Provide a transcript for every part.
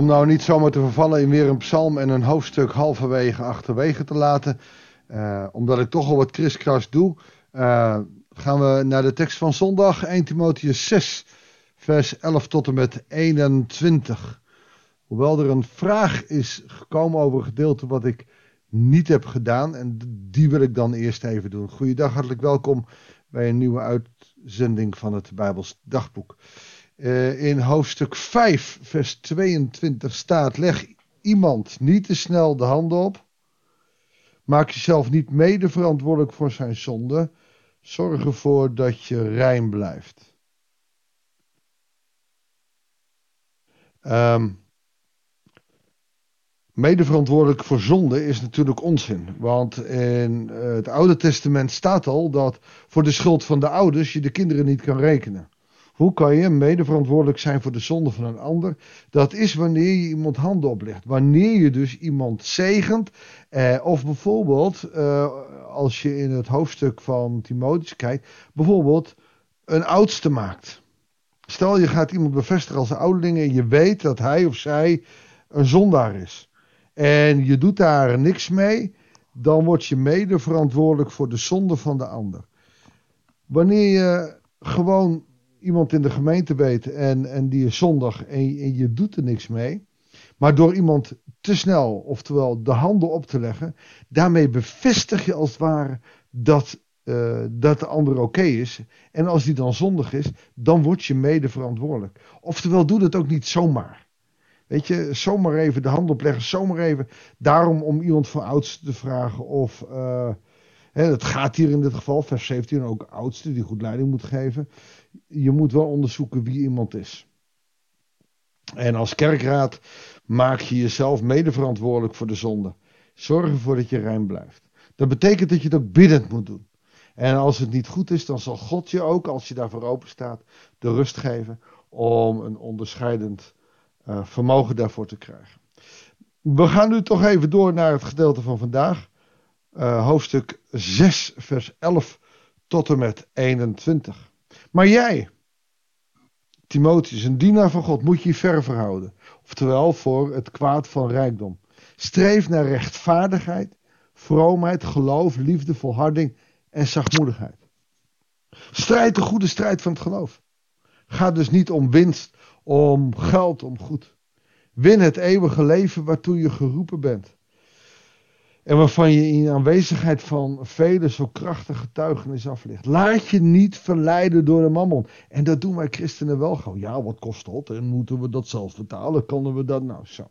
Om nou niet zomaar te vervallen in weer een psalm en een hoofdstuk halverwege achterwege te laten. Uh, omdat ik toch al wat kriskras doe. Uh, gaan we naar de tekst van zondag 1 Timotheus 6 vers 11 tot en met 21. Hoewel er een vraag is gekomen over een gedeelte wat ik niet heb gedaan. En die wil ik dan eerst even doen. Goeiedag, hartelijk welkom bij een nieuwe uitzending van het Bijbels dagboek. Uh, in hoofdstuk 5, vers 22 staat: Leg iemand niet te snel de handen op. Maak jezelf niet mede verantwoordelijk voor zijn zonde. Zorg ervoor dat je rein blijft. Um, medeverantwoordelijk voor zonde is natuurlijk onzin. Want in eh, het Oude Testament staat al dat voor de schuld van de ouders je de kinderen niet kan rekenen. Hoe kan je medeverantwoordelijk zijn voor de zonde van een ander? Dat is wanneer je iemand handen oplegt. Wanneer je dus iemand zegent. Eh, of bijvoorbeeld, eh, als je in het hoofdstuk van Timotheus kijkt, bijvoorbeeld een oudste maakt. Stel je gaat iemand bevestigen als ouderling en je weet dat hij of zij een zondaar is. En je doet daar niks mee, dan word je mede verantwoordelijk voor de zonde van de ander. Wanneer je gewoon iemand in de gemeente weet en, en die is zondag en, je doet er niks mee. Maar door iemand te snel, oftewel de handen op te leggen, daarmee bevestig je als het ware dat, uh, dat de ander oké is. En als die dan zondig is, dan word je mede verantwoordelijk. Oftewel, doe dat ook niet zomaar. Weet je, zomaar even de hand opleggen, zomaar even. Daarom om iemand van oudste te vragen of. Uh, hè, het gaat hier in dit geval, vers 17, ook oudste die goed leiding moet geven je moet wel onderzoeken wie iemand is. En als kerkraad maak je jezelf medeverantwoordelijk voor de zonde. Zorg ervoor dat je rein blijft. Dat betekent dat je het ook biddend moet doen. En als het niet goed is, dan zal God je ook, als je daarvoor open staat, de rust geven om een onderscheidend uh, vermogen daarvoor te krijgen. We gaan nu toch even door naar het gedeelte van vandaag. Uh, hoofdstuk 6, vers 11 tot en met 21. Maar jij, Timotheus, een dienaar van God, moet je ver verhouden. Oftewel voor het kwaad van rijkdom. Streef naar rechtvaardigheid, vroomheid, geloof, liefde, volharding en zachtmoedigheid. Strijd de goede strijd van het geloof. Ga dus niet om winst, om geld, om goed. Win het eeuwige leven waartoe je geroepen bent. En waarvan je in aanwezigheid van vele zo krachtige getuigenis aflegt. Laat je niet verleiden door de mammon. En dat doen wij christenen wel gewoon. Ja, wat kost dat? En moeten we dat zelf betalen? Kunnen we dat nou zo?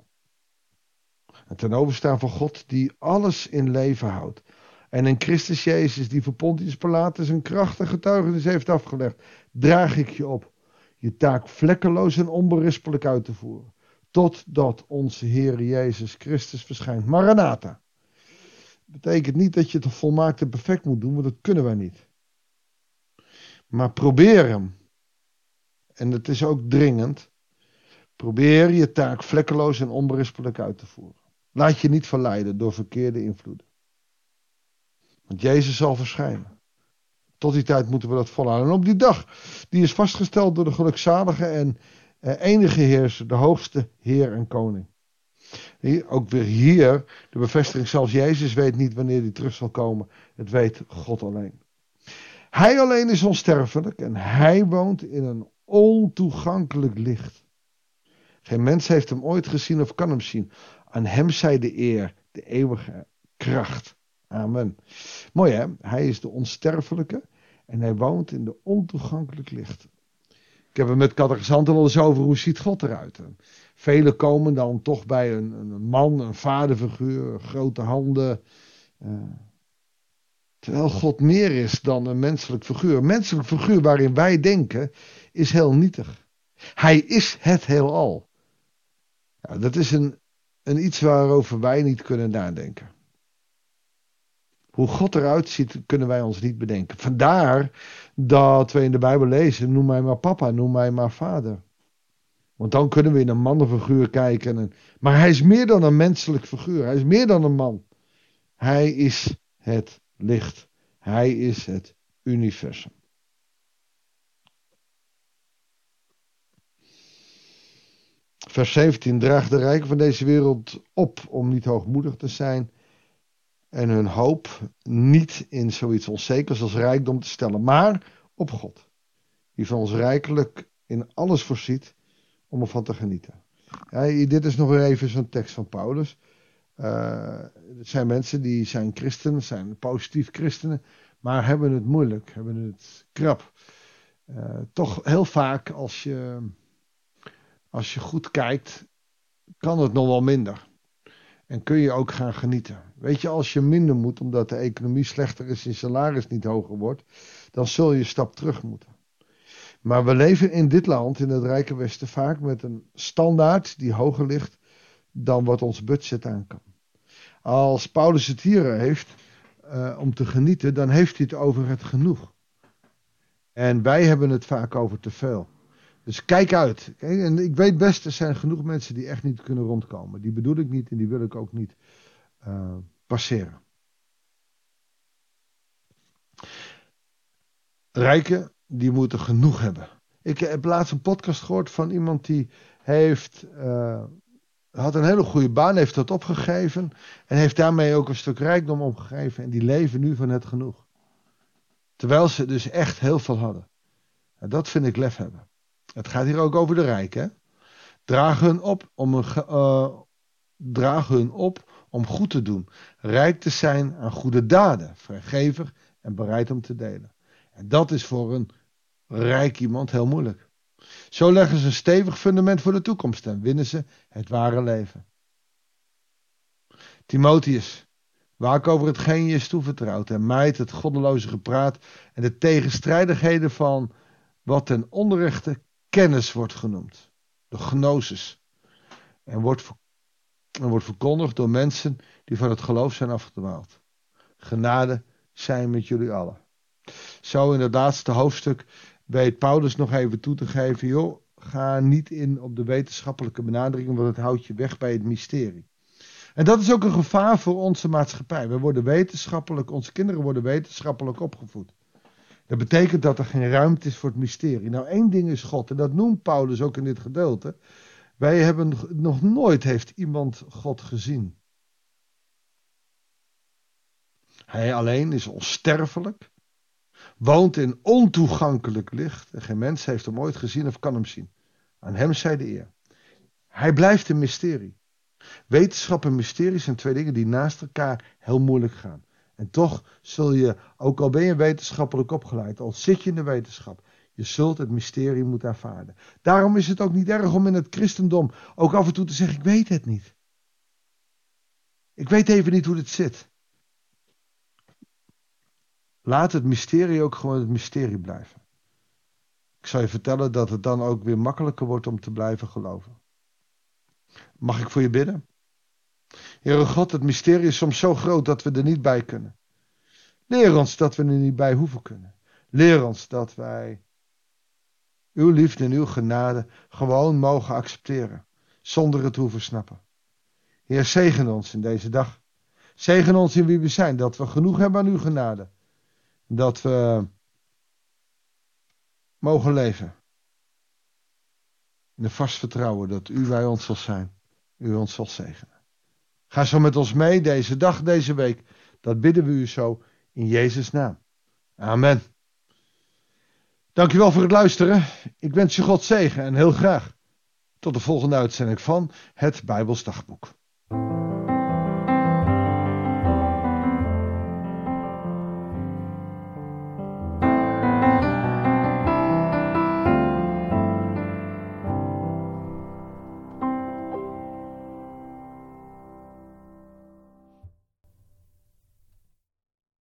En ten overstaan van God die alles in leven houdt. En in Christus Jezus die voor Pontius Pilatus een krachtige getuigenis heeft afgelegd. Draag ik je op. Je taak vlekkeloos en onberispelijk uit te voeren. Totdat onze Heer Jezus Christus verschijnt. Maranatha betekent niet dat je het volmaakt en perfect moet doen, want dat kunnen wij niet. Maar probeer hem. En het is ook dringend. Probeer je taak vlekkeloos en onberispelijk uit te voeren. Laat je niet verleiden door verkeerde invloeden. Want Jezus zal verschijnen. Tot die tijd moeten we dat volhouden. En op die dag, die is vastgesteld door de gelukzalige en eh, enige heerser, de hoogste Heer en Koning. Ook weer hier de bevestiging, zelfs Jezus weet niet wanneer hij terug zal komen. Het weet God alleen. Hij alleen is onsterfelijk en hij woont in een ontoegankelijk licht. Geen mens heeft hem ooit gezien of kan hem zien. Aan hem zij de eer, de eeuwige kracht. Amen. Mooi hè? Hij is de onsterfelijke en hij woont in de ontoegankelijk licht. Ik heb het met catechisanten wel eens over hoe ziet God eruit. Velen komen dan toch bij een, een man, een vaderfiguur, grote handen. Uh, terwijl God meer is dan een menselijk figuur. Een menselijk figuur waarin wij denken is heel nietig. Hij is het heelal. Ja, dat is een, een iets waarover wij niet kunnen nadenken. Hoe God eruit ziet, kunnen wij ons niet bedenken. Vandaar dat we in de Bijbel lezen: noem mij maar papa, noem mij maar vader. Want dan kunnen we in een mannenfiguur kijken. maar hij is meer dan een menselijk figuur. Hij is meer dan een man. Hij is het licht. Hij is het universum. Vers 17. Draag de rijken van deze wereld op om niet hoogmoedig te zijn en hun hoop niet in zoiets onzekers als rijkdom te stellen, maar op God, die van ons rijkelijk in alles voorziet om ervan te genieten. Ja, dit is nog weer even zo'n tekst van Paulus. Uh, zijn mensen die zijn christenen, zijn positief christenen, maar hebben het moeilijk, hebben het krap. Uh, toch heel vaak als je, als je goed kijkt, kan het nog wel minder. En kun je ook gaan genieten. Weet je, als je minder moet omdat de economie slechter is en salaris niet hoger wordt, dan zul je een stap terug moeten. Maar we leven in dit land, in het Rijke Westen, vaak met een standaard die hoger ligt dan wat ons budget aan kan. Als Paulus het hier heeft uh, om te genieten, dan heeft hij het over het genoeg. En wij hebben het vaak over te veel. Dus kijk uit. En ik weet best, er zijn genoeg mensen die echt niet kunnen rondkomen. Die bedoel ik niet en die wil ik ook niet uh, passeren. Rijken, die moeten genoeg hebben. Ik heb laatst een podcast gehoord van iemand die heeft, uh, had een hele goede baan, heeft dat opgegeven. En heeft daarmee ook een stuk rijkdom opgegeven. En die leven nu van het genoeg. Terwijl ze dus echt heel veel hadden. En dat vind ik lef hebben. Het gaat hier ook over de rijken. Draag hun op om, een, uh, draag hun op om goed te doen. Rijk te zijn aan goede daden. Vrijgevig en bereid om te delen. En dat is voor een rijk iemand heel moeilijk. Zo leggen ze een stevig fundament voor de toekomst en winnen ze het ware leven. Timotheus, waak over hetgeen je is toevertrouwd en mijt het goddeloze gepraat en de tegenstrijdigheden van wat ten onrechte kennis wordt genoemd. De gnosis. En wordt, en wordt verkondigd door mensen die van het geloof zijn afgedwaald. Genade zijn met jullie allen. Zo in het laatste hoofdstuk weet Paulus nog even toe te geven, joh, ga niet in op de wetenschappelijke benadering, want het houdt je weg bij het mysterie. En dat is ook een gevaar voor onze maatschappij. We worden wetenschappelijk, onze kinderen worden wetenschappelijk opgevoed. Dat betekent dat er geen ruimte is voor het mysterie. Nou, één ding is God, en dat noemt Paulus ook in dit gedeelte. Wij hebben nog nooit heeft iemand God gezien. Hij alleen is onsterfelijk, woont in ontoegankelijk licht en geen mens heeft hem ooit gezien of kan hem zien. Aan hem zij de eer. Hij blijft een mysterie. Wetenschap en mysterie zijn twee dingen die naast elkaar heel moeilijk gaan. En toch zul je, ook al ben je wetenschappelijk opgeleid, al zit je in de wetenschap, je zult het mysterie moeten ervaren. Daarom is het ook niet erg om in het christendom ook af en toe te zeggen: Ik weet het niet. Ik weet even niet hoe het zit. Laat het mysterie ook gewoon het mysterie blijven. Ik zal je vertellen dat het dan ook weer makkelijker wordt om te blijven geloven. Mag ik voor je bidden? Heere God, het mysterie is soms zo groot dat we er niet bij kunnen. Leer ons dat we er niet bij hoeven kunnen. Leer ons dat wij uw liefde en uw genade gewoon mogen accepteren, zonder het hoeven snappen. Heer, zegen ons in deze dag. Zegen ons in wie we zijn, dat we genoeg hebben aan uw genade. Dat we mogen leven. In de vast vertrouwen dat u bij ons zal zijn. U ons zal zegenen. Ga zo met ons mee deze dag, deze week. Dat bidden we u zo in Jezus' naam. Amen. Dankjewel voor het luisteren. Ik wens je God zegen en heel graag tot de volgende uitzending van het Bijbels Dagboek.